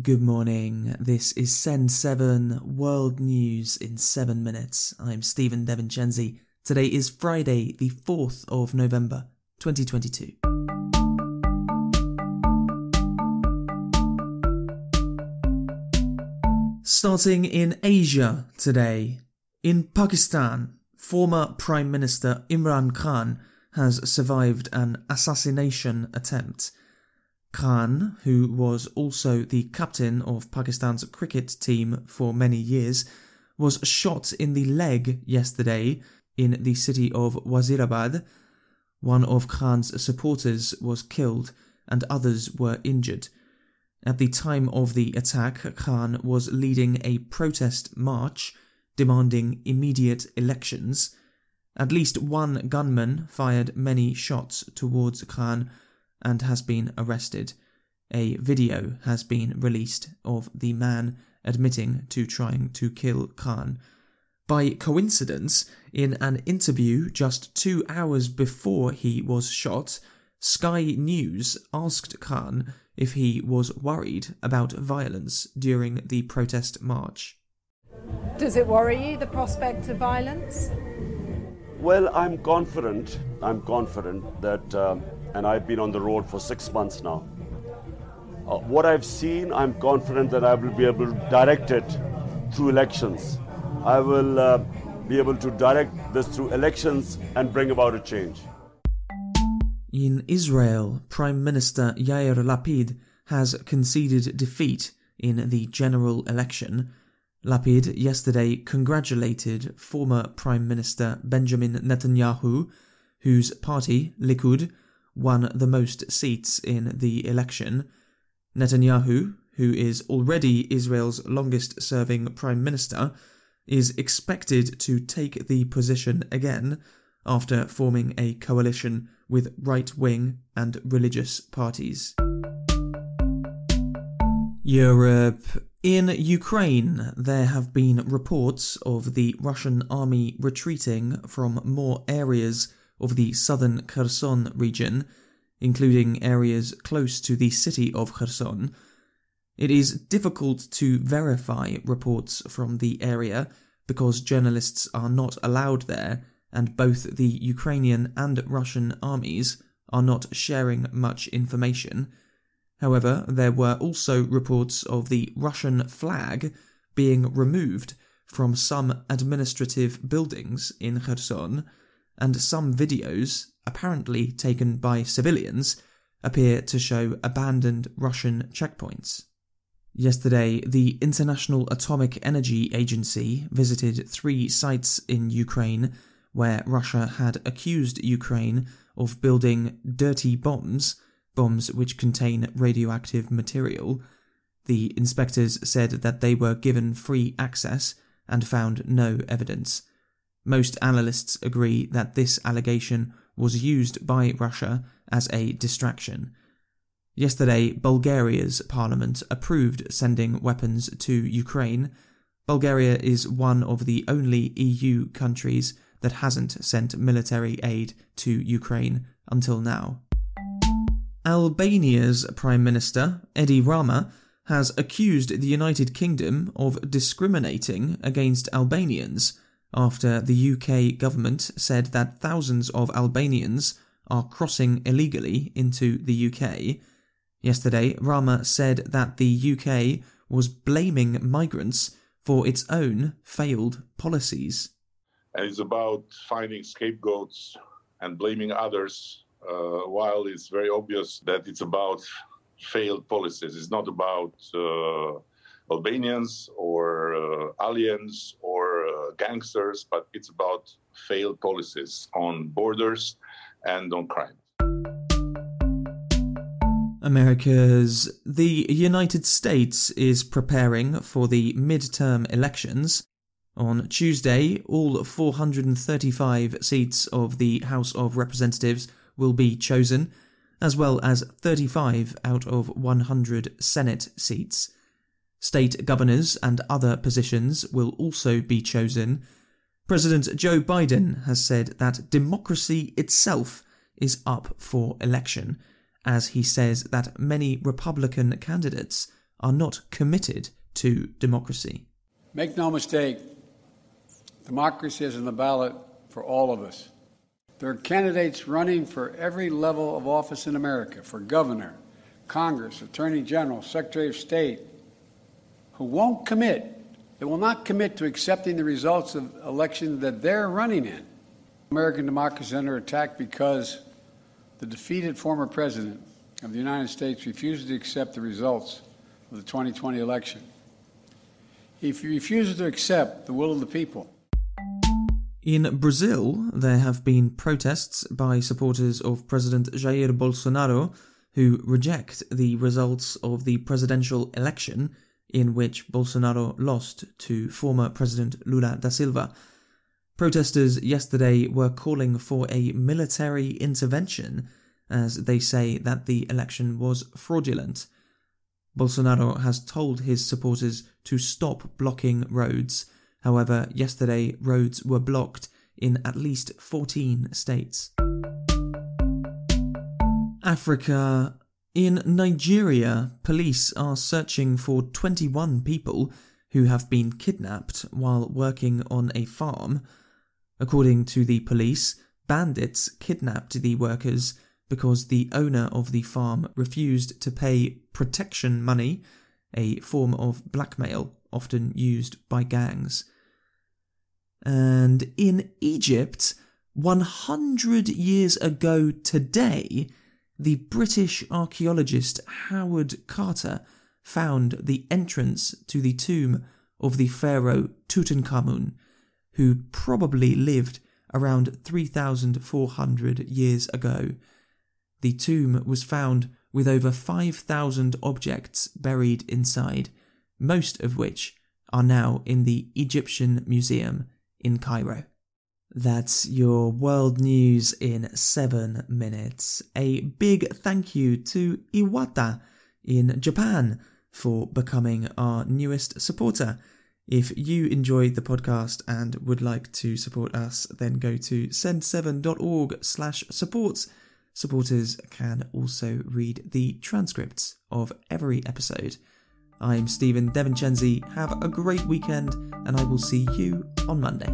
Good morning. This is Send 7 World News in 7 minutes. I'm Stephen DeVincenzi. Today is Friday, the 4th of November, 2022. Starting in Asia today. In Pakistan, former Prime Minister Imran Khan has survived an assassination attempt. Khan, who was also the captain of Pakistan's cricket team for many years, was shot in the leg yesterday in the city of Wazirabad. One of Khan's supporters was killed and others were injured. At the time of the attack, Khan was leading a protest march demanding immediate elections. At least one gunman fired many shots towards Khan and has been arrested. A video has been released of the man admitting to trying to kill Khan. By coincidence, in an interview just two hours before he was shot, Sky News asked Khan if he was worried about violence during the protest march. Does it worry you, the prospect of violence? Well, I'm confident. I'm confident that um, and I've been on the road for six months now. Uh, what I've seen, I'm confident that I will be able to direct it through elections. I will uh, be able to direct this through elections and bring about a change. In Israel, Prime Minister Yair Lapid has conceded defeat in the general election. Lapid yesterday congratulated former Prime Minister Benjamin Netanyahu, whose party, Likud, won the most seats in the election. Netanyahu, who is already Israel's longest serving prime minister, is expected to take the position again after forming a coalition with right wing and religious parties. Europe. In Ukraine, there have been reports of the Russian army retreating from more areas of the southern Kherson region, including areas close to the city of Kherson. It is difficult to verify reports from the area because journalists are not allowed there, and both the Ukrainian and Russian armies are not sharing much information. However, there were also reports of the Russian flag being removed from some administrative buildings in Kherson and some videos, apparently taken by civilians, appear to show abandoned Russian checkpoints. Yesterday, the International Atomic Energy Agency visited three sites in Ukraine where Russia had accused Ukraine of building dirty bombs, bombs which contain radioactive material. The inspectors said that they were given free access and found no evidence. Most analysts agree that this allegation was used by Russia as a distraction. Yesterday, Bulgaria's parliament approved sending weapons to Ukraine. Bulgaria is one of the only EU countries that hasn't sent military aid to Ukraine until now. Albania's Prime Minister, Edi Rama, has accused the United Kingdom of discriminating against Albanians after the UK government said that thousands of Albanians are crossing illegally into the UK. Yesterday, Rama said that the UK was blaming migrants for its own failed policies. It's about finding scapegoats and blaming others, uh, while it's very obvious that it's about failed policies. It's not about uh, Albanians or uh, aliens or uh, gangsters, but it's about failed policies on borders and on crime. America's the United States is preparing for the midterm elections. On Tuesday, all 435 seats of the House of Representatives will be chosen, as well as 35 out of 100 Senate seats. State governors and other positions will also be chosen. President Joe Biden has said that democracy itself is up for election, as he says that many Republican candidates are not committed to democracy. Make no mistake, democracy is on the ballot for all of us. There are candidates running for every level of office in America for governor, Congress, Attorney General, Secretary of State who won't commit. They will not commit to accepting the results of elections that they're running in. American democracy is under attack because the defeated former president of the United States refuses to accept the results of the 2020 election. He refuses to accept the will of the people. In Brazil, there have been protests by supporters of President Jair Bolsonaro who reject the results of the presidential election in which Bolsonaro lost to former President Lula da Silva. Protesters yesterday were calling for a military intervention as they say that the election was fraudulent. Bolsonaro has told his supporters to stop blocking roads However, yesterday roads were blocked in at least 14 states. Africa. In Nigeria, police are searching for 21 people who have been kidnapped while working on a farm. According to the police, bandits kidnapped the workers because the owner of the farm refused to pay protection money, a form of blackmail often used by gangs. And in Egypt, 100 years ago today, the British archaeologist Howard Carter found the entrance to the tomb of the pharaoh Tutankhamun, who probably lived around 3,400 years ago. The tomb was found with over 5,000 objects buried inside, most of which are now in the Egyptian Museum in Cairo. That's your world news in seven minutes. A big thank you to Iwata in Japan for becoming our newest supporter. If you enjoyed the podcast and would like to support us, then go to send7.org slash supports. Supporters can also read the transcripts of every episode. I'm Stephen DeVincenzi. Have a great weekend, and I will see you on Monday.